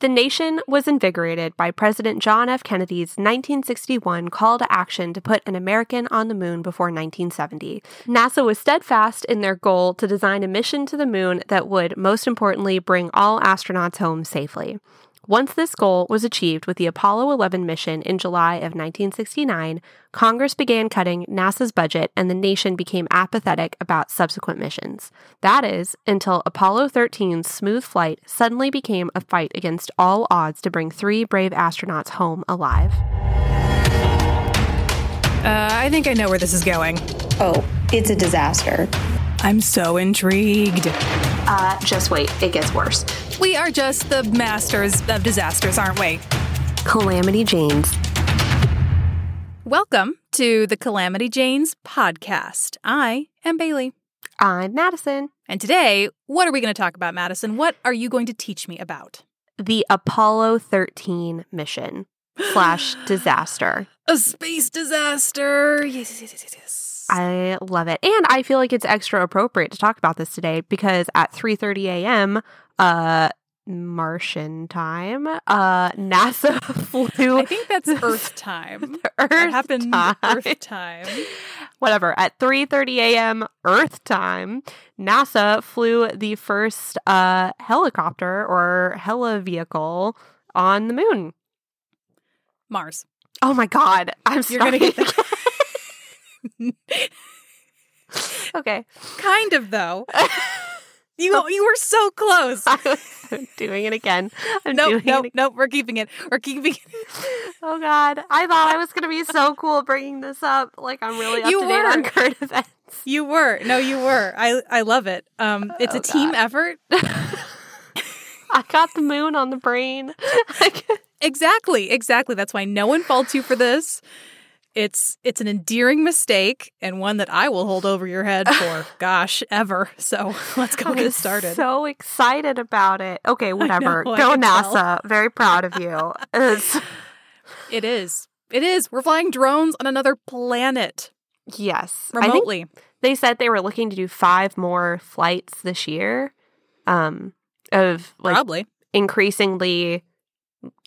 The nation was invigorated by President John F. Kennedy's 1961 call to action to put an American on the moon before 1970. NASA was steadfast in their goal to design a mission to the moon that would, most importantly, bring all astronauts home safely. Once this goal was achieved with the Apollo 11 mission in July of 1969, Congress began cutting NASA's budget and the nation became apathetic about subsequent missions. That is, until Apollo 13's smooth flight suddenly became a fight against all odds to bring three brave astronauts home alive. Uh, I think I know where this is going. Oh, it's a disaster. I'm so intrigued. Uh, just wait, it gets worse. We are just the masters of disasters, aren't we? Calamity Janes. Welcome to the Calamity Janes podcast. I am Bailey. I'm Madison. And today, what are we going to talk about, Madison? What are you going to teach me about? The Apollo 13 mission slash disaster. A space disaster. Yes, yes, yes, yes. I love it. And I feel like it's extra appropriate to talk about this today because at 3:30 a.m. uh Martian time, uh NASA flew I think that's Earth time. Earth that happened time. Earth time. Whatever. At 3:30 a.m. Earth time, NASA flew the first uh helicopter or heli vehicle on the moon. Mars. Oh my god. I'm You're sorry. gonna get okay. kind of though. You you were so close. I'm doing it again. I'm Nope, doing nope, it. nope. We're keeping it. We're keeping it. Oh God! I thought I was gonna be so cool bringing this up. Like I'm really up You to date on were. current events. You were. No, you were. I I love it. Um, it's Oh, a team effort. I got the moon on the brain. Exactly, exactly. That's why no one faults you for this. It's it's an endearing mistake and one that I will hold over your head for gosh ever. So let's go get started. So excited about it. Okay, whatever. know, Go can tell. NASA. Very proud of you. It is. It is. We're flying drones on another planet yes, remotely. they said they were looking to do five more flights this year. Um, of like Probably. increasingly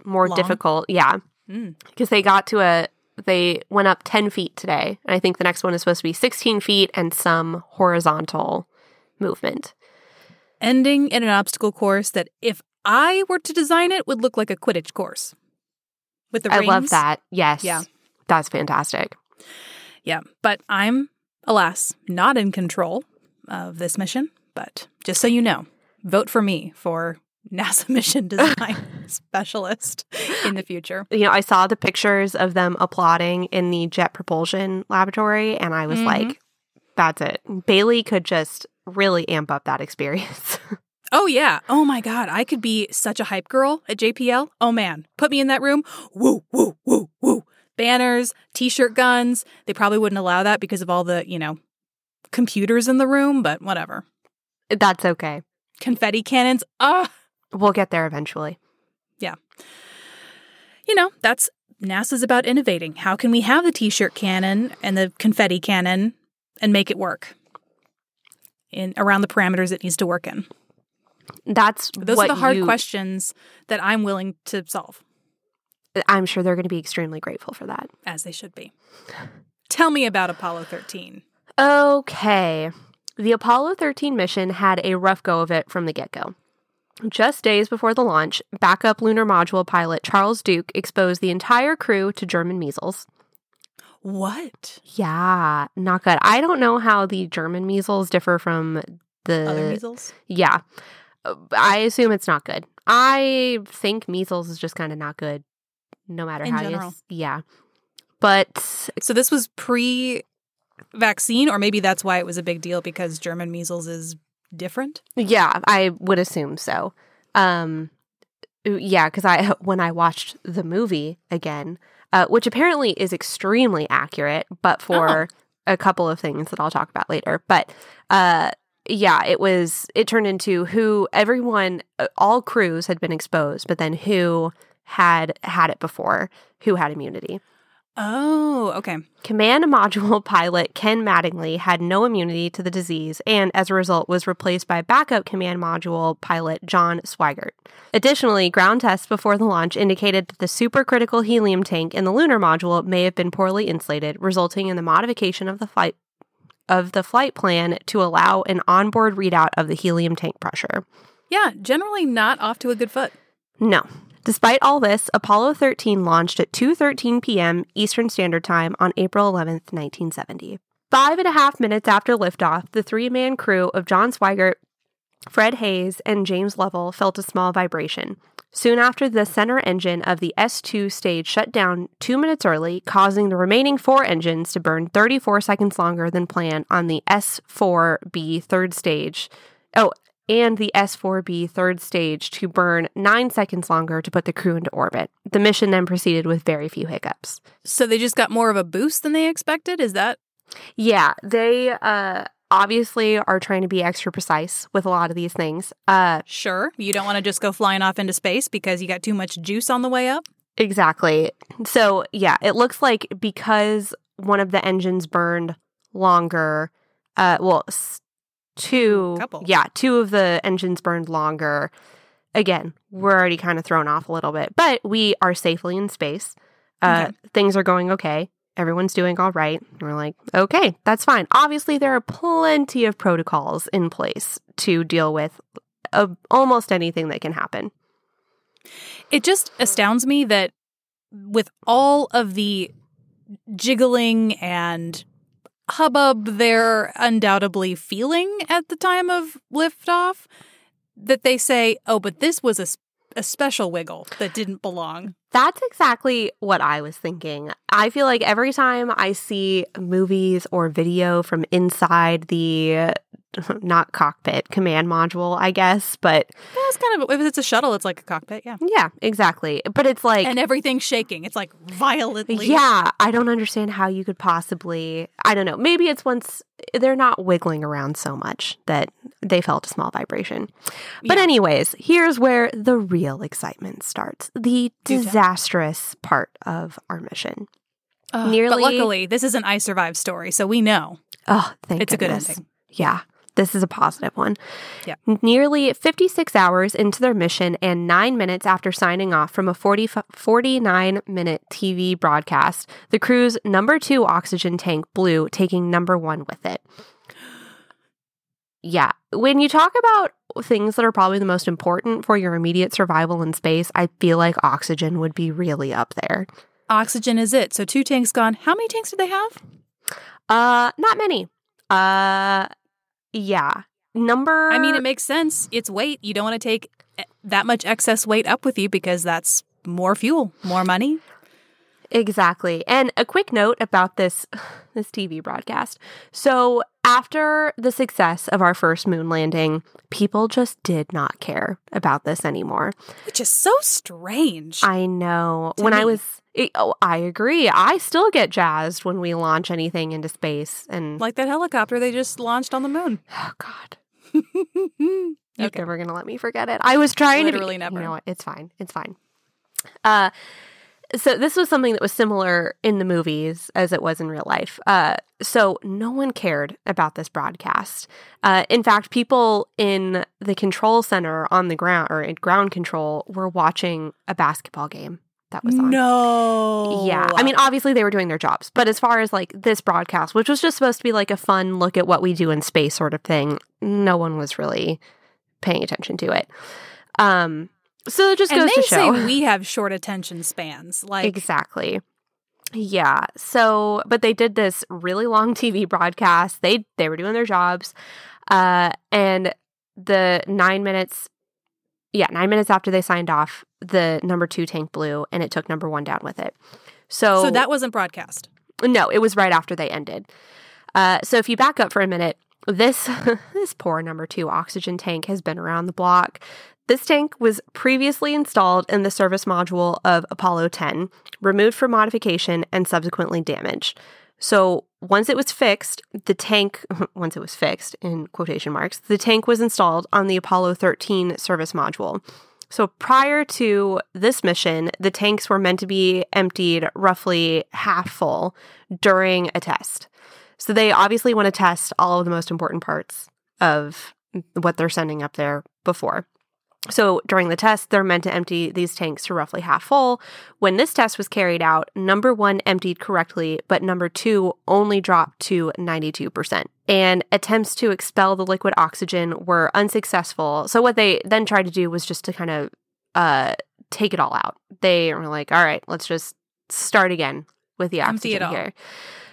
more Long? difficult. Yeah, Mm. because they got to a they went up 10 feet today and i think the next one is supposed to be 16 feet and some horizontal movement Ending in an obstacle course that if I were to design it would look like a Quidditch course. With the i rings. love that yes Yeah. that's fantastic Yeah, but I'm, alas, not in control of this mission. But just so you know, vote for me for NASA mission design specialist in the future. you know i saw the pictures of them applauding in the jet propulsion laboratory and i was Mhm. like that's it bailey could just really amp up that experience Oh, yeah. Oh, my God. I could be such a hype girl at JPL. Oh, man. Put me in that room. Woo, woo, woo, woo. Banners, t shirt guns. They probably wouldn't allow that because of all the, you know, computers in the room, but whatever. that's okay Confetti cannons. Ah. We'll get there eventually Yeah. you know, that's NASA's about innovating. How can we have the t shirt cannon and the confetti cannon and make it work in around the parameters it needs to work in? that's Those are the hard you- questions that I'm willing to solve, i'm sure they're going to be extremely grateful for that as they should be. Tell me about Apollo 13. Okay. The Apollo 13 mission had a rough go of it from the get go. Just days before the launch, backup lunar module pilot Charles Duke exposed the entire crew to German measles. What? Yeah, not good. I don't know how the German measles differ from the Other measles? Yeah. I assume it's not good. I think measles is just kind of not good no matter In how you general. s- Yeah. But So this was pre vaccine, or maybe that's why it was a big deal because German measles is different? Yeah, I would assume so. Um yeah, cuz I when I watched the movie again, uh, which apparently is extremely accurate, but for a couple of things that I'll talk about later. But uh yeah, it was it turned into who everyone uh, all crews had been exposed, but then who had had it before, who had immunity. Oh, okay. Command Module pilot Ken Mattingly had no immunity to the disease and, as a result, was replaced by backup Command Module pilot John Swigert. Additionally, ground tests before the launch indicated that the supercritical helium tank in the lunar module may have been poorly insulated, resulting in the modification of the flight of the flight plan to allow an onboard readout of the helium tank pressure. Yeah, generally not off to a good foot. No. Despite all this, Apollo 13 launched at 2:13 p.m. Eastern Standard Time on April 11th, 1970. Five and a half minutes after liftoff, the three-man crew of John Swigert, Fred Haise, and James Lovell felt a small vibration. Soon after, the center engine of the S2 stage shut down two minutes early, causing the remaining four engines to burn 34 seconds longer than planned on the S4B third stage. Oh, and the S4B third stage to burn nine seconds longer to put the crew into orbit. The mission then proceeded with very few hiccups. So they just got more of a boost than they expected? Is that? Yeah, they uh, obviously are trying to be extra precise with a lot of these things. Uh, Sure. You don't want to just go flying off into space because you got too much juice on the way up? exactly. So, yeah, it looks like because one of the engines burned longer, uh, well, s- two, Couple. yeah, two of the engines burned longer. Again, we're already kind of thrown off a little bit, but we are safely in space. Uh, Okay. Things are going okay. Everyone's doing all right. And We're like, okay, that's fine. Obviously, there are plenty of protocols in place to deal with uh, almost anything that can happen. It just astounds me that with all of the jiggling and hubbub they're undoubtedly feeling at the time of liftoff, that they say, oh, but this was a, a special wiggle that didn't belong. That's exactly what I was thinking. I feel like every time I see movies or video from inside the not cockpit command module, I guess, but it's kind of, if it's a shuttle, it's like a cockpit, yeah. yeah, exactly. But it's like And everything's shaking. It's like violently. yeah, I don't understand how you could possibly I don't know. Maybe it's once they're not wiggling around so much that they felt a small vibration. But Yeah. anyways, here's where the real excitement starts. The disastrous part of our mission. Ugh, But Nearly- luckily, this is an I Survive story, so we know Oh, thank it's a good goodness. ending. Yeah, this is a positive one. Yeah. Nearly 56 hours into their mission and nine minutes after signing off from a 40, 49 minute TV broadcast, the crew's number two oxygen tank blew, taking number one with it. Yeah. When you talk about things that are probably the most important for your immediate survival in space, I feel like oxygen would be really up there. Oxygen is it. So two tanks gone. How many tanks did they have? Uh, not many. Uh, yeah. Number. I mean, it makes sense. It's weight. You don't want to take eh, that much excess weight up with you because that's more fuel, more money. Exactly. And a quick note about this this TV broadcast. So, after the success of our first moon landing, people just did not care about this anymore. Which is so strange. I know. When I was it- oh, I agree. I still get jazzed when we launch anything into space and like that helicopter they just launched on the moon. oh god. You're Okay. never gonna let me forget it. I was trying Literally to never. You know what? It's fine. It's fine. Uh so this was something that was similar in the movies as it was in real life. Uh so no one cared about this broadcast. Uh in fact, people in the control center on the ground or in ground control were watching a basketball game that was on. No. Yeah. I mean, obviously they were doing their jobs, but as far as like this broadcast, which was just supposed to be like a fun look at what we do in space sort of thing, no one was really paying attention to it. Um, so it just and goes to show. say we have short attention spans. Like, exactly. Yeah. So, but they did this really long TV broadcast. They they were doing their jobs, uh, and the nine minutes, yeah, nine minutes after they signed off, the number two tank blew, and it took number one down with it. So, so that wasn't broadcast. no, it was right after they ended. Uh, so if you back up for a minute, this this poor number two oxygen tank has been around the block. This tank was previously installed in the service module of Apollo 10, removed for modification, and subsequently damaged. So once it was fixed, the tank, once it was fixed in quotation marks, the tank was installed on the Apollo 13 service module. So prior to this mission, the tanks were meant to be emptied roughly half full during a test. So they obviously want to test all of the most important parts of what they're sending up there before. So during the test, they're meant to empty these tanks to roughly half full. When this test was carried out, number one emptied correctly, but number two only dropped to 92%. And attempts to expel the liquid oxygen were unsuccessful. So what they then tried to do was just to kind of uh, take it all out. They were like, all right, let's just start again with the oxygen here.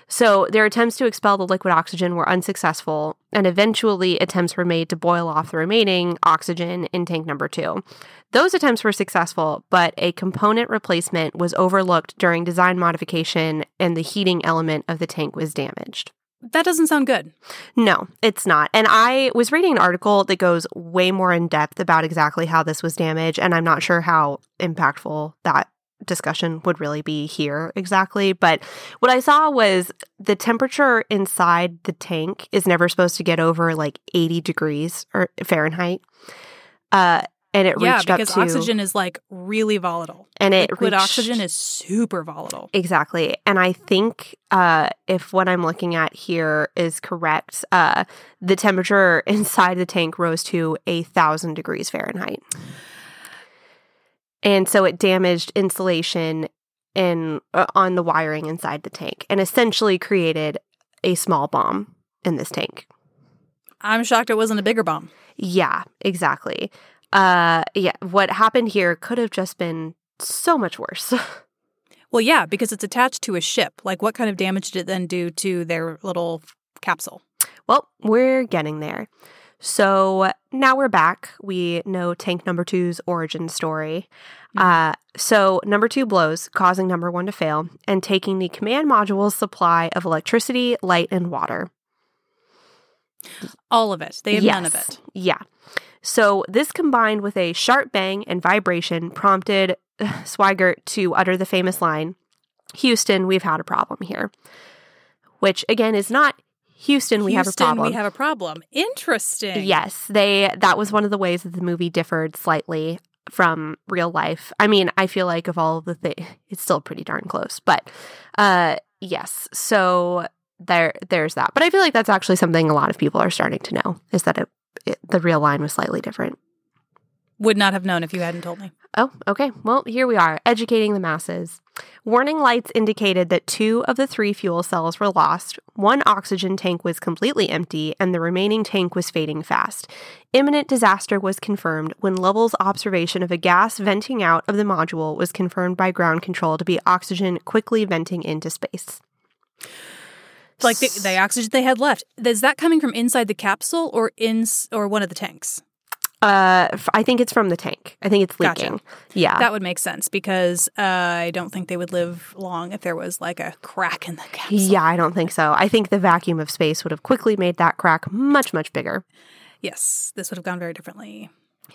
So their attempts to expel the liquid oxygen were unsuccessful, and eventually attempts were made to boil off the remaining oxygen in tank number two. Those attempts were successful, but a component replacement was overlooked during design modification, and the heating element of the tank was damaged. That doesn't sound good. No, it's not. And I was reading an article that goes way more in depth about exactly how this was damaged, and I'm not sure how impactful that discussion would really be here exactly. But what I saw was the temperature inside the tank is never supposed to get over like 80 degrees or Fahrenheit. Uh, and it yeah, reached up because to oxygen is like really volatile. and it Liquid reached, oxygen is super volatile. Exactly. And I think uh, if what I'm looking at here is correct, uh, the temperature inside the tank rose to a thousand degrees Fahrenheit. And so it damaged insulation in uh, on the wiring inside the tank and essentially created a small bomb in this tank. I'm shocked it wasn't a bigger bomb. Yeah, exactly. Uh yeah, what happened here could have just been so much worse. Well, yeah, because it's attached to a ship. Like, what kind of damage did it then do to their little capsule? Well, we're getting there. So now we're back. We know tank number two's origin story. Uh, so number two blows, causing number one to fail and taking the command module's supply of electricity, light, and water. All of it. They have none of it. Yeah. So this combined with a sharp bang and vibration prompted Swigert to utter the famous line, Houston, we've had a problem here. Which again is not Houston, we have a Houston, problem. We have a problem. Interesting. Yes, they that was one of the ways that the movie differed slightly from real life. I mean, I feel like of all of the things, it's still pretty darn close. But uh yes, so there there's that. But I feel like that's actually something a lot of people are starting to know is that it, it the real line was slightly different. Would not have known if you hadn't told me. Oh, okay. Well, here we are, educating the masses. Warning lights indicated that two of the three fuel cells were lost, one oxygen tank was completely empty, and the remaining tank was fading fast. Imminent disaster was confirmed when Lovell's observation of a gas venting out of the module was confirmed by ground control to be oxygen quickly venting into space. Like the, the oxygen they had left. Is that coming from inside the capsule or in or one of the tanks? Uh, I think it's from the tank. I think it's Gotcha. leaking. Yeah. That would make sense because uh, I don't think they would live long if there was like a crack in the capsule. yeah, I don't think so. I think the vacuum of space would have quickly made that crack much, much bigger. Yes, this would have gone very differently.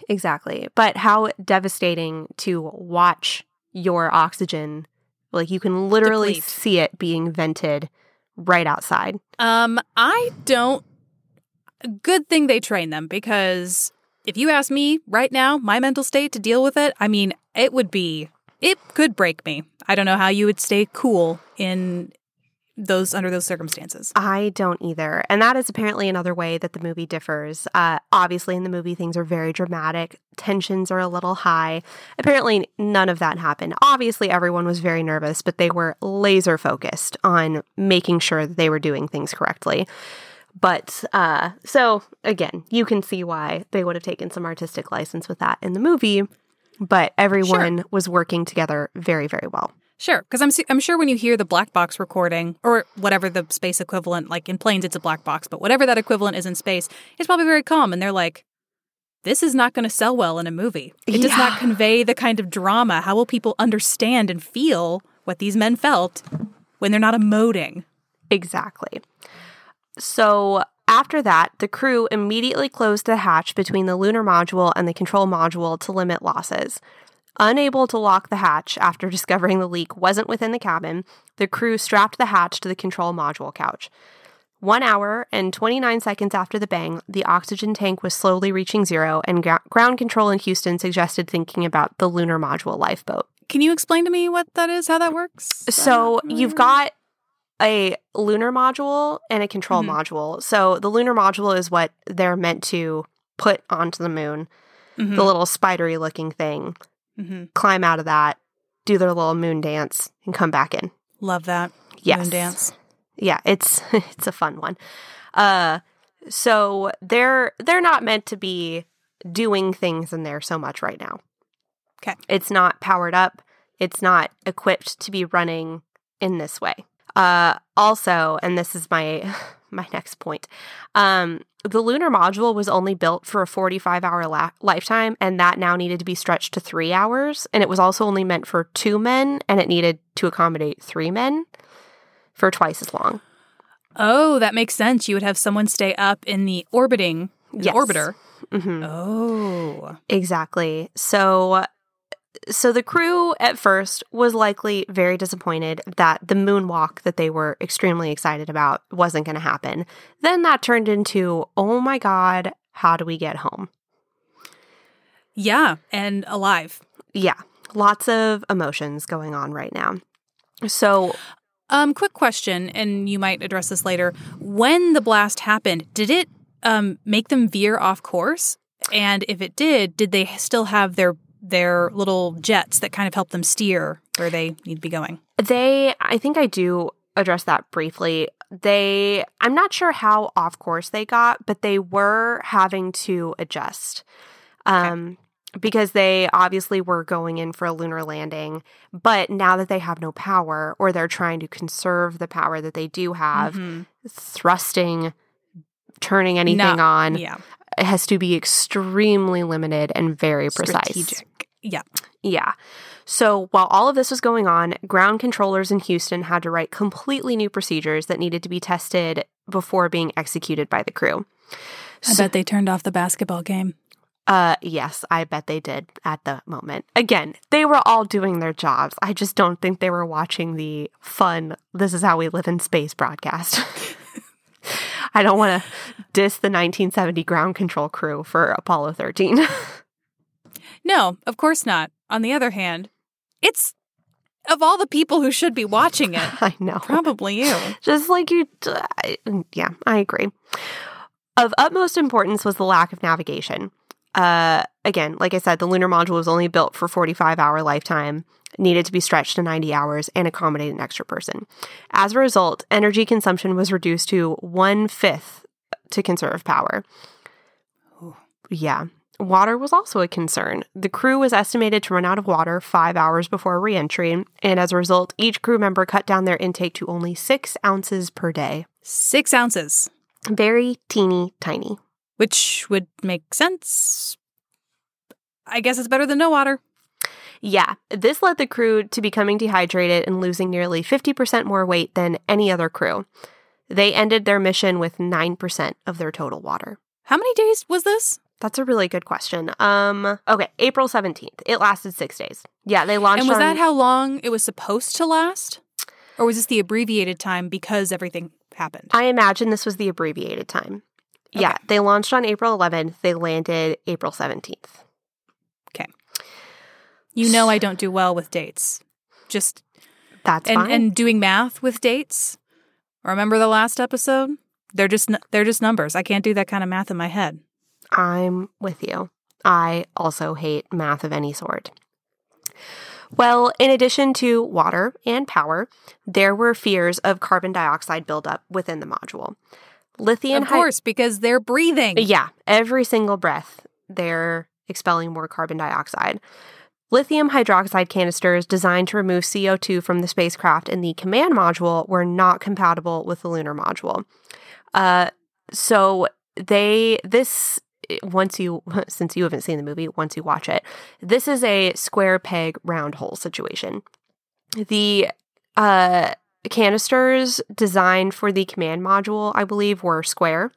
Exactly. But how devastating to watch your oxygen. Like you can literally Deplete. see it being vented right outside. Um, I don't. Good thing they train them because if you ask me right now, my mental state to deal with it, I mean, it would be, it could break me. I don't know how you would stay cool in those under those circumstances. I don't either. And that is apparently another way that the movie differs. Uh, obviously, in the movie, things are very dramatic, tensions are a little high. Apparently, none of that happened. Obviously, everyone was very nervous, but they were laser focused on making sure that they were doing things correctly. But uh, so again, you can see why they would have taken some artistic license with that in the movie. But everyone was working together very, very well. Sure, because I'm I'm sure when you hear the black box recording or whatever the space equivalent, like in planes, it's a black box, but whatever that equivalent is in space, it's probably very calm, and they're like, "This is not going to sell well in a movie. It does not convey the kind of drama. How will people understand and feel what these men felt when they're not emoting?" Exactly. So after that, the crew immediately closed the hatch between the lunar module and the control module to limit losses. Unable to lock the hatch after discovering the leak wasn't within the cabin, the crew strapped the hatch to the control module couch. One hour and 29 seconds after the bang, the oxygen tank was slowly reaching zero, and gr- ground control in Houston suggested thinking about the lunar module lifeboat. Can you explain to me what that is, how that works? So you've got a lunar module and a control Mhm. module. So the lunar module is what they're meant to put onto the moon, Mhm, the little spidery looking thing, mhm. climb out of that, do their little moon dance, and come back in. Love that. Yes. Moon dance. Yeah, it's it's a fun one. Uh so they're they're not meant to be doing things in there so much right now. 'Kay. It's not powered up. It's not equipped to be running in this way. Uh also, and this is my my next point. Um the lunar module was only built for a 45 hour la- lifetime and that now needed to be stretched to 3 hours and it was also only meant for 2 men and it needed to accommodate 3 men for twice as long. Oh, that makes sense. You would have someone stay up in the orbiting in Yes. the orbiter. Mm-hmm. Oh. Exactly. So so the crew at first was likely very disappointed that the moonwalk that they were extremely excited about wasn't going to happen. Then that turned into, "Oh my god, how do we get home?" Yeah, and alive. Yeah, lots of emotions going on right now. So, Um, quick question, and you might address this later. When the blast happened, did it um make them veer off course? And if it did, did they still have their their little jets that kind of help them steer where they need to be going? They, I think I do address that briefly. They, I'm not sure how off course they got, but they were having to adjust. Um, because they obviously were going in for a lunar landing, but now that they have no power or they're trying to conserve the power that they do have, Mhm. thrusting, turning anything No, on, Yeah, it has to be extremely limited and very precise. Yeah. Yeah. So while all of this was going on, ground controllers in Houston had to write completely new procedures that needed to be tested before being executed by the crew. I bet they turned off the basketball game. Uh yes, I bet they did at the moment. Again, they were all doing their jobs. I just don't think they were watching the fun This is how we live in space broadcast. I don't want to diss the 1970 ground control crew for Apollo 13. No, of course not. On the other hand, it's of all the people who should be watching it, I know. probably you. just like you I- yeah i agree of utmost importance was the lack of navigation uh again like i said the lunar module was only built for 45 hour lifetime needed to be stretched to 90 hours and accommodate an extra person as a result energy consumption was reduced to one fifth to conserve power Ooh. yeah Water was also a concern. The crew was estimated to run out of water five hours before reentry, and as a result, each crew member cut down their intake to only six ounces per day. Six ounces, Very teeny tiny. which would make sense. I guess it's better than no water. Yeah, this led the crew to becoming dehydrated and losing nearly 50% more weight than any other crew. They ended their mission with 9% of their total water. How many days was this? That's a really good question. Um, okay, April 17th. It lasted six days. Yeah, they launched And was on- that how long it was supposed to last? Or was this the abbreviated time because everything happened? I imagine this was the abbreviated time. Yeah, they launched on April 11th. They landed April 17th. Okay. you know I don't do well with dates. Just That's and fine. and doing math with dates. Remember the last episode? They're just they're just numbers. I can't do that kind of math in my head. I'm with you. I also hate math of any sort. Well, in addition to water and power, there were fears of carbon dioxide buildup within the module. Lithium of course, because they're breathing. Yeah, every single breath, they're expelling more carbon dioxide. Lithium hydroxide canisters designed to remove CO2 from the spacecraft in the command module were not compatible with the lunar module. Uh, so they, this, once you, since you haven't seen the movie, once you watch it, this is a square peg, round hole situation. The, uh, canisters designed for the command module, I believe, were square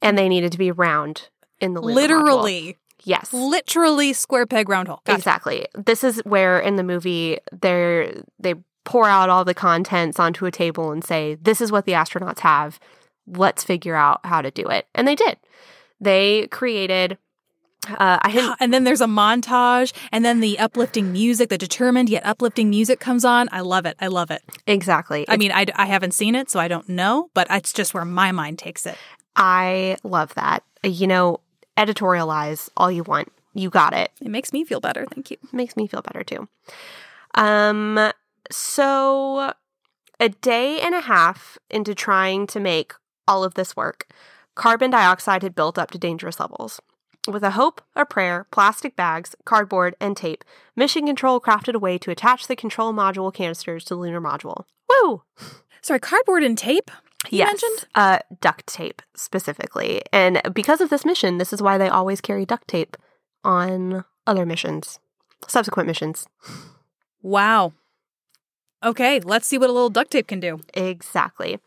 and they needed to be round in the lunar module. Literally, Yes. literally square peg round hole. Gotcha. Exactly. This is where in the movie they they pour out all the contents onto a table and say, "This is what the astronauts have. let's figure out how to do it. And they did. They created uh, I didn't, And then there's a montage, and then the uplifting music, the determined yet uplifting music comes on. I love it. I love it. exactly. I mean, I, I haven't seen it, so I don't know, but it's just where my mind takes it. I love that. You know, editorialize all you want. You got it. It makes me feel better. Thank you. makes me feel better too. Um, so a day and a half into trying to make all of this work, carbon dioxide had built up to dangerous levels. With a hope, a prayer, plastic bags, cardboard, and tape, Mission Control crafted a way to attach the control module canisters to the lunar module. Woo! Sorry, cardboard and tape? You yes, mentioned? uh, duct tape specifically, and because of this mission, this is why they always carry duct tape on other missions, subsequent missions. Wow. Okay, let's see what a little duct tape can do. Exactly.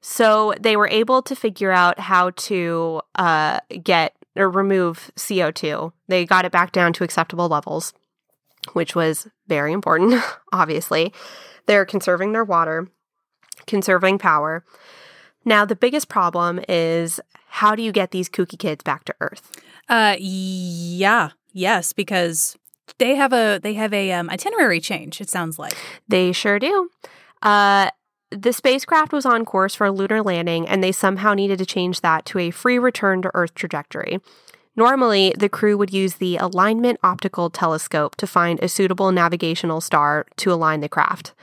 So they were able to figure out how to uh, get or remove CO2. They got it back down to acceptable levels, which was very important, obviously. They're conserving their water, conserving power. Now, the biggest problem is how do you get these kooky kids back to Earth? Uh, yeah, yes, because they have a they have a um, itinerary change. It sounds like. They sure do. Uh, the spacecraft was on course for a lunar landing, and they somehow needed to change that to a free return to Earth trajectory. Normally, the crew would use the Alignment Optical Telescope to find a suitable navigational star to align the craft.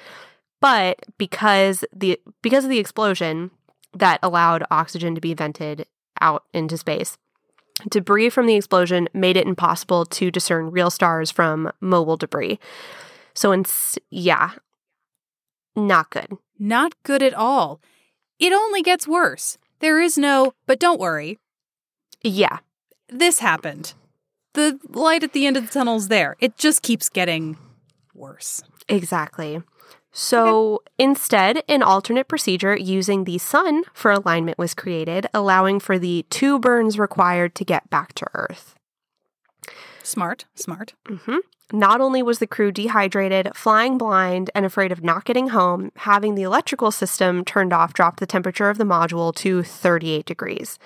But because the because of the explosion that allowed oxygen to be vented out into space, debris from the explosion made it impossible to discern real stars from mobile debris. So, in, yeah, not good. Not good at all. It only gets worse. There is no, but don't worry, Yeah, this happened. The light at the end of the tunnel's there. It just keeps getting worse. exactly. So instead, an alternate procedure using the sun for alignment was created, allowing for the two burns required to get back to Earth. Smart, smart. Mm hmm Not only was the crew dehydrated, flying blind, and afraid of not getting home, having the electrical system turned off dropped the temperature of the module to 38 degrees,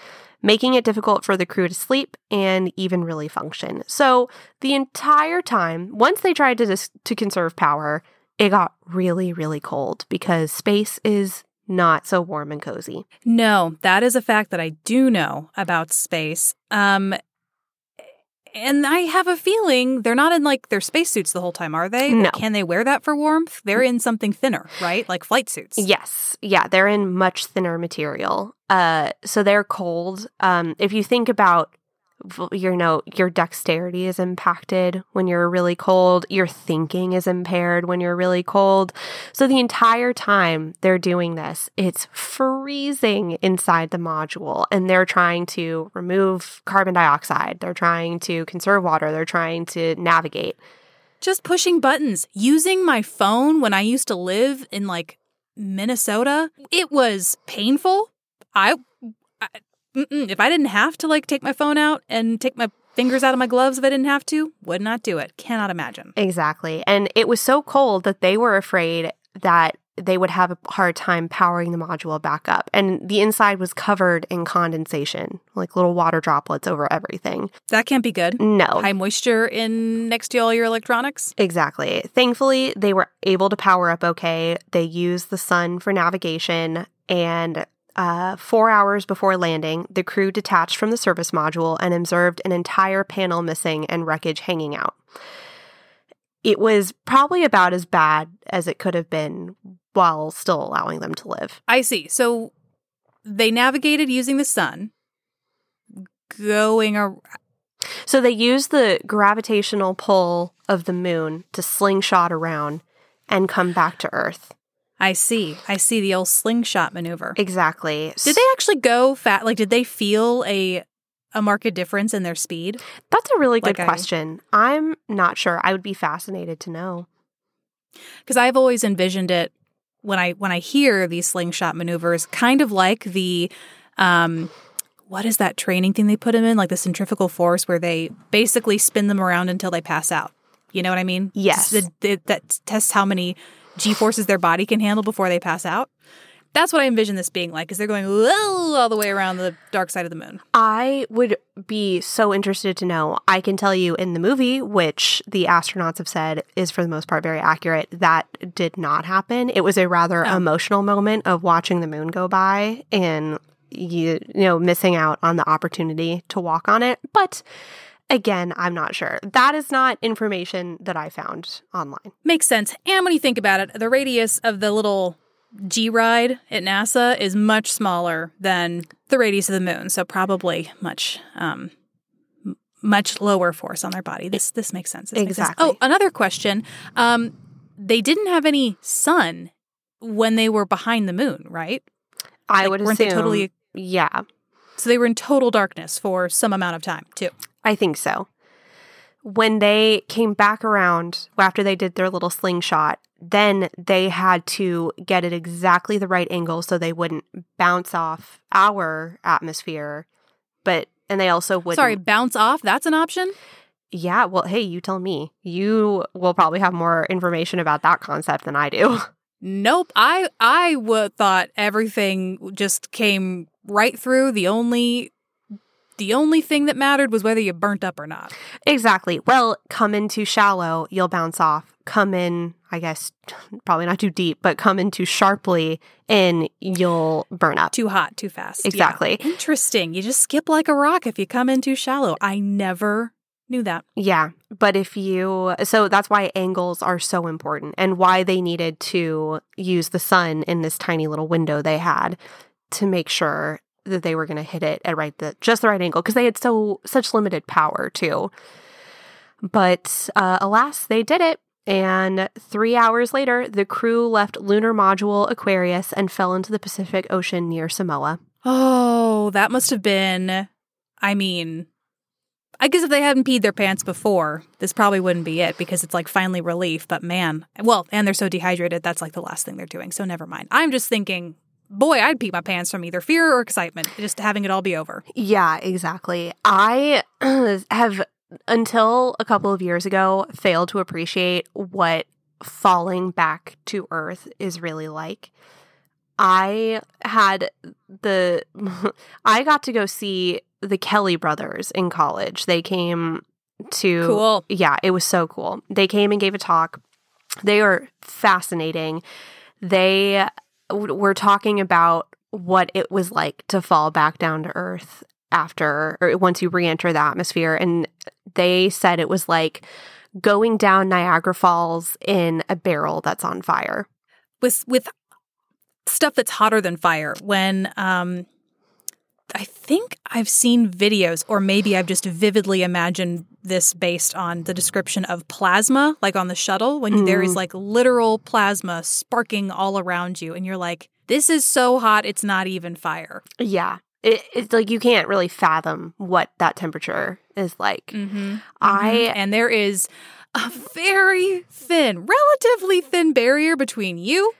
making it difficult for the crew to sleep and even really function. So the entire time, once they tried to dis- to conserve power, it got really, really cold because space is not so warm and cozy. No, that is a fact that I do know about space. Um, and I have a feeling they're not in like their spacesuits the whole time, are they? No. Can they wear that for warmth? They're in something thinner, right? Like flight suits. Yes. Yeah, they're in much thinner material. Uh so they're cold. Um if you think about you know, your dexterity is impacted when you're really cold, your thinking is impaired when you're really cold. So the entire time they're doing this, it's freezing inside the module and they're trying to remove carbon dioxide. They're trying to conserve water. They're trying to navigate. Just pushing buttons. Using my phone when I used to live in like Minnesota, it was painful. I, I if I didn't have to like take my phone out and take my fingers out of my gloves if I didn't have to, would not do it. Cannot imagine. Exactly. And it was so cold that they were afraid that they would have a hard time powering the module back up. And the inside was covered in condensation, like little water droplets over everything. That can't be good. No. High moisture in next to all your electronics. Exactly. Thankfully, they were able to power up okay. They used the sun for navigation and uh, four hours before landing, the crew detached from the service module and observed an entire panel missing and wreckage hanging out. It was probably about as bad as it could have been while still allowing them to live. I see. So they navigated using the sun, going around. So they used the gravitational pull of the moon to slingshot around and come back to Earth. I see. I see the old slingshot maneuver. Exactly. Did they actually go fat? Like, did they feel a a marked difference in their speed? That's a really good Like I- question. I'm not sure. I would be fascinated to know. Because I've always envisioned it when I when I hear these slingshot maneuvers, kind of like the um, what is that training thing they put them in, like the centrifugal force, where they basically spin them around until they pass out. You know what I mean? Yes. The- the- that tests how many g forces their body can handle before they pass out. That's what I envision this being like, is they're going all the way around the dark side of the moon. I would be so interested to know. I can tell you in the movie, which the astronauts have said is for the most part very accurate, that did not happen. It was a rather Oh. emotional moment of watching the moon go by and you, you know missing out on the opportunity to walk on it. But again, I'm not sure. That is not information that I found online. Makes sense. And when you think about it, the radius of the little G ride at NASA is much smaller than the radius of the moon, so probably much um much lower force on their body. This this makes sense. This makes sense. Exactly. Oh, another question. Um they didn't have any sun when they were behind the moon, right? I Like, would weren't assume. they totally yeah, so they were in total darkness for some amount of time, too. I think so. When they came back around after they did their little slingshot, then they had to get it exactly the right angle so they wouldn't bounce off our atmosphere. But and they also wouldn't. Sorry, bounce off, that's an option? Yeah. Well, hey, you tell me. You will probably have more information about that concept than I do. Nope. I I would thought everything just came right through. The only the only thing that mattered was whether you burnt up or not. exactly. Well, come in too shallow, you'll bounce off. Come in, I guess, probably not too deep, but come in too sharply, and you'll burn up. Too hot, too fast. Yeah. Exactly. Interesting. You just skip like a rock if you come in too shallow. I never knew that. Yeah, but if you so that's why angles are so important and why they needed to use the sun in this tiny little window they had to make sure that they were going to hit it at right the just the right angle because they had so such limited power too. But uh, alas, they did it. And three hours later, the crew left lunar module Aquarius and fell into the Pacific Ocean near Samoa. Oh, that must have been I mean I guess if they hadn't peed their pants before, this probably wouldn't be it because it's like finally relief. But man, well, and they're so dehydrated, that's like the last thing they're doing. So never mind. I'm just thinking, boy, I'd pee my pants from either fear or excitement, just having it all be over. Yeah, exactly. I have, until a couple of years ago, failed to appreciate what falling back to Earth is really like. I had the, I got to go see the Kelly brothers in college. They came to, Cool. yeah, it was so cool. They came and gave a talk. They are fascinating. They were talking about what it was like to fall back down to earth after or once you re-enter the atmosphere and they said it was like going down Niagara Falls in a barrel that's on fire. With with stuff that's hotter than fire. When um I think I've seen videos, or maybe I've just vividly imagined this based on the description of plasma, like on the shuttle, when there is Mm. like literal plasma sparking all around you, and you're like, this is so hot, it's not even fire. Yeah. It, it's like you can't really fathom what that temperature is like. Mm-hmm. I and there is a very thin, relatively thin barrier between you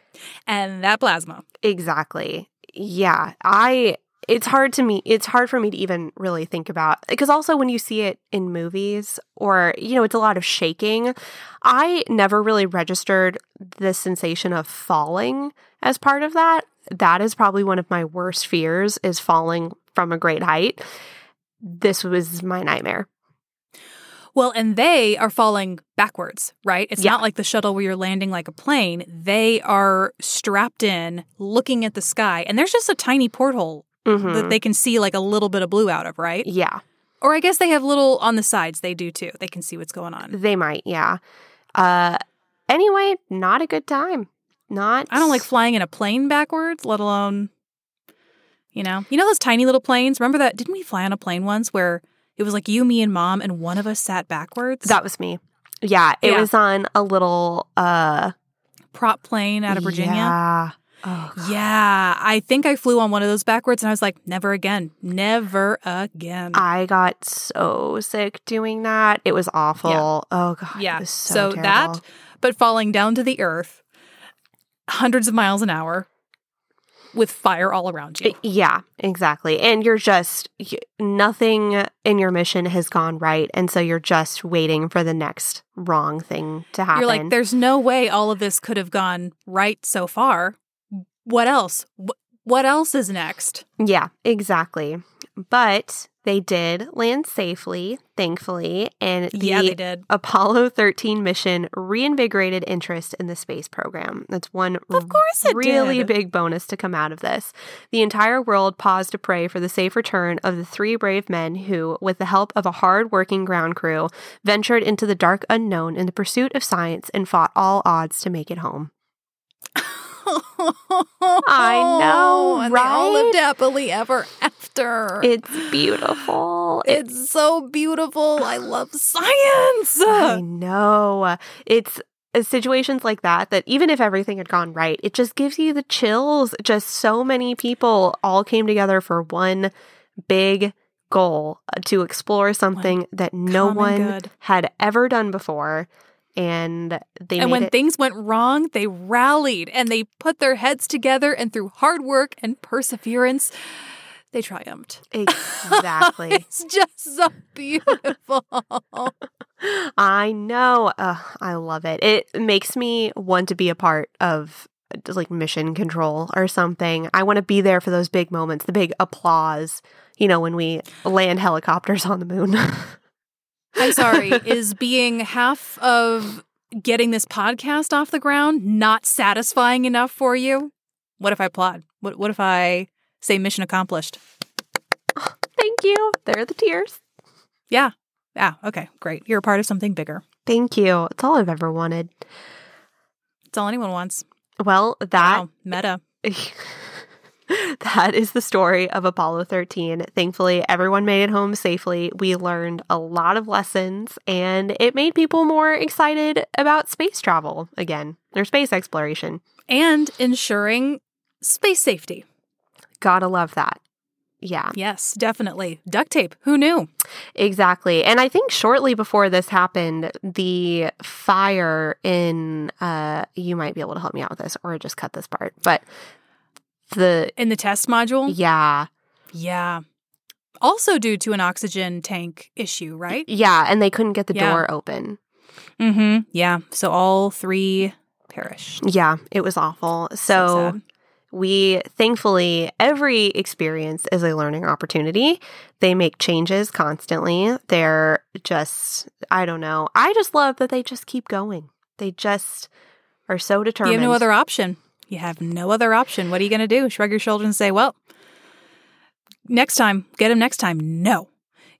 and that plasma. Exactly. Yeah. I it's hard to me it's hard for me to even really think about because also when you see it in movies or you know it's a lot of shaking i never really registered the sensation of falling as part of that that is probably one of my worst fears is falling from a great height this was my nightmare Well, and they are falling backwards, right? It's Yeah. not like the shuttle where you're landing like a plane. They are strapped in, looking at the sky, and there's just a tiny porthole Mhm. that they can see like a little bit of blue out of, right? yeah Or I guess they have little on the sides. They do too. They can see what's going on. they might yeah uh anyway not a good time not I don't like flying in a plane backwards, let alone, you know, you know those tiny little planes. Remember that? Didn't we fly on a plane once where it was like you, me, and mom, and one of us sat backwards? That was me. Yeah, it Yeah. was on a little uh prop plane out of Virginia. Yeah. Oh, God. Yeah, I think I flew on one of those backwards, and I was like, never again, never again. I got so sick doing that. It was awful. Oh god. it yeah, was so, so that, but falling down to the earth, hundreds of miles an hour, with fire all around you. Yeah, exactly. And you're just nothing in your mission has gone right, and so you're just waiting for the next wrong thing to happen. You're like, there's no way all of this could have gone right so far. What else? Wh- what else is next? Yeah, exactly. But they did land safely, thankfully, and the yeah, they did. Apollo 13 mission reinvigorated interest in the space program. That's one Of course really did. big bonus to come out of this. The entire world paused to pray for the safe return of the three brave men who, with the help of a hard-working ground crew, ventured into the dark unknown in the pursuit of science and fought all odds to make it home. I know, and they all lived happily ever after. It's beautiful. it's so beautiful. I love science. I know. It's uh, situations like that that even if everything had gone right, it just gives you the chills. Just so many people all came together for one big goal uh, to explore something that no one good. had ever done before. And they and when it things went wrong, they rallied and they put their heads together, and through hard work and perseverance, they triumphed. exactly. It's just so beautiful. I know. Ugh, I love it. It makes me want to be a part of uh, like mission control or something. I want to be there for those big moments, the big applause, you know, when we land helicopters on the moon. I'm sorry, is being half of getting this podcast off the ground not satisfying enough for you? What if I plot? What what if I say mission accomplished? Thank you. There are the tears. Yeah. Yeah, okay, great. You're a part of something bigger. Thank you. It's all I've ever wanted. It's all anyone wants. Well, that wow, meta. that is the story of Apollo 13. Thankfully, everyone made it home safely. We learned a lot of lessons and it made people more excited about space travel again, or space exploration. And ensuring space safety. Gotta love that. Yeah, Yes, definitely. Duct tape. Who knew? exactly. And I think shortly before this happened, the fire in uh you might be able to help me out with this or just cut this part. But the In the test module? yeah, Yeah. Also due to an oxygen tank issue, right? yeah, and they couldn't get the Yeah. door open. Mm-hmm. Yeah. So all three perished. Yeah, it was awful. So, sad. we thankfully every experience is a learning opportunity. They make changes constantly. They're just I don't know. I just love that they just keep going. They just are so determined. you have no other option. You have no other option. What are you going to do? Shrug your shoulders and say, well, next time, get him next time. No,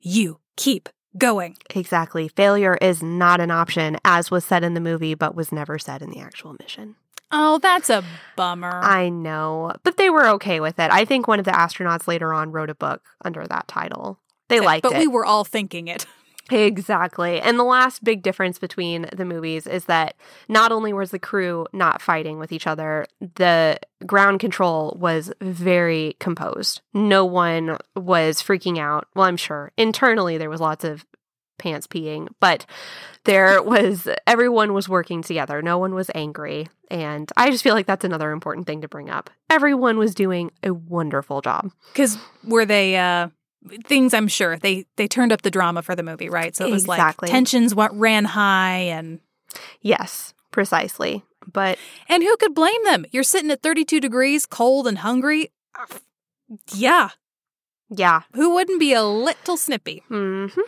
you keep going. Exactly. Failure is not an option as was said in the movie but was never said in the actual mission. Oh, that's a bummer. I know, but they were okay with it. I think one of the astronauts later on wrote a book under that title. They liked but it. But we were all thinking it. Exactly. And the last big difference between the movies is that not only was the crew not fighting with each other, the ground control was very composed. No one was freaking out. Well, I'm sure internally there was lots of pants peeing, but there was everyone was working together. No one was angry. And I just feel like that's another important thing to bring up. Everyone was doing a wonderful job. Because were they uh, things? I'm sure they they turned up the drama for the movie, right? So it was Exactly. like tensions went ran high, and Yes, precisely. But and who could blame them? You're sitting at 32 degrees, cold and hungry. Yeah, yeah, who wouldn't be a little snippy? mm-hmm.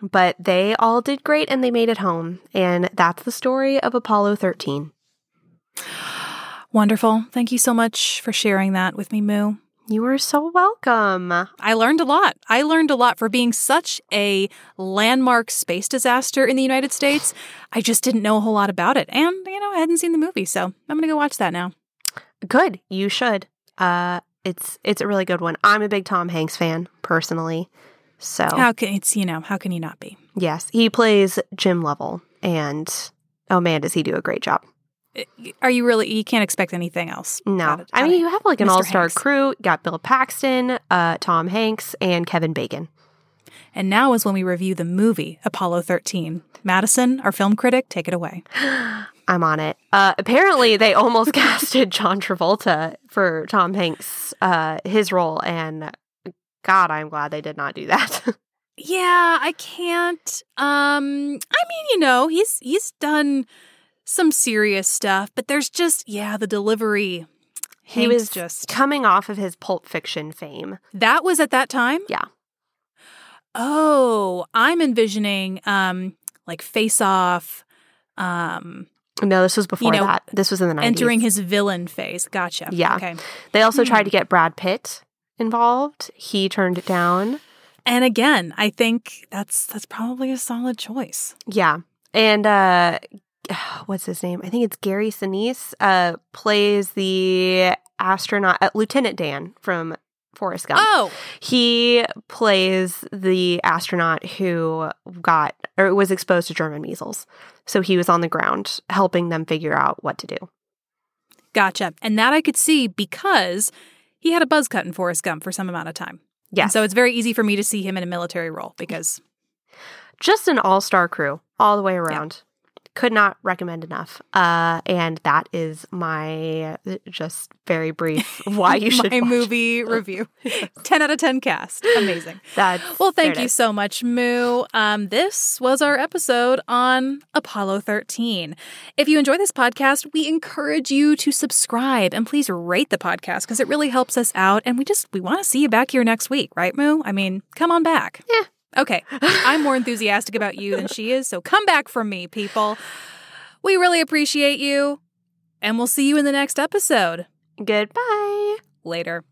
But they all did great and they made it home. And that's the story of Apollo 13. Wonderful. Thank you so much for sharing that with me, Moo. You are so welcome. I learned a lot. I learned a lot for being such a landmark space disaster in the United States. I just didn't know a whole lot about it. And, you know, I hadn't seen the movie, so I'm going to go watch that now. Good. You should. Uh it's it's a really good one. I'm a big Tom Hanks fan personally. So, How can it's, you know, how can you not be? yes, he plays Jim Lovell and oh man, does he do a great job. Are you really you can't expect anything else? No. I mean, you have like an Mr. all-star Hanks. crew. You got Bill Paxton, uh Tom Hanks and Kevin Bacon. And now is when we review the movie Apollo 13. Madison, our film critic, take it away. I'm on it. Uh, apparently, they almost casted John Travolta for Tom Hanks, uh, his role, and God, I'm glad they did not do that. Yeah, I can't. Um, I mean, you know, he's he's done some serious stuff, but there's just yeah, the delivery. He Hank's was just coming off of his Pulp Fiction fame. that was at that time. Yeah. Oh, I'm envisioning um like Face Off, um No, this was before you know, that. This was in the 90s. entering his villain phase. Gotcha. Yeah. Okay. They also Hmm. tried to get Brad Pitt involved. He turned it down. And again, I think that's that's probably a solid choice. Yeah. And uh what's his name? I think it's Gary Sinise uh plays the astronaut uh, Lieutenant Dan from Forrest Gump. Oh, He plays the astronaut who got or was exposed to German measles. So he was on the ground helping them figure out what to do. gotcha. And that I could see because he had a buzz cut in Forrest Gump for some amount of time. Yeah. And so it's very easy for me to see him in a military role because just an all-star crew all the way around could not recommend enough uh and that is my just very brief why you should my movie review. 10 out of 10 cast. Amazing. that's Well, thank you is. so much, Moo. Um, this was our episode on Apollo 13. If you enjoy this podcast, we encourage you to subscribe and please rate the podcast because it really helps us out. And we just we want to see you back here next week, right, Moo? I mean, come on back. Yeah. Okay. I'm more enthusiastic about you than she is, so come back from me, people. We really appreciate you, and we'll see you in the next episode. goodbye Later.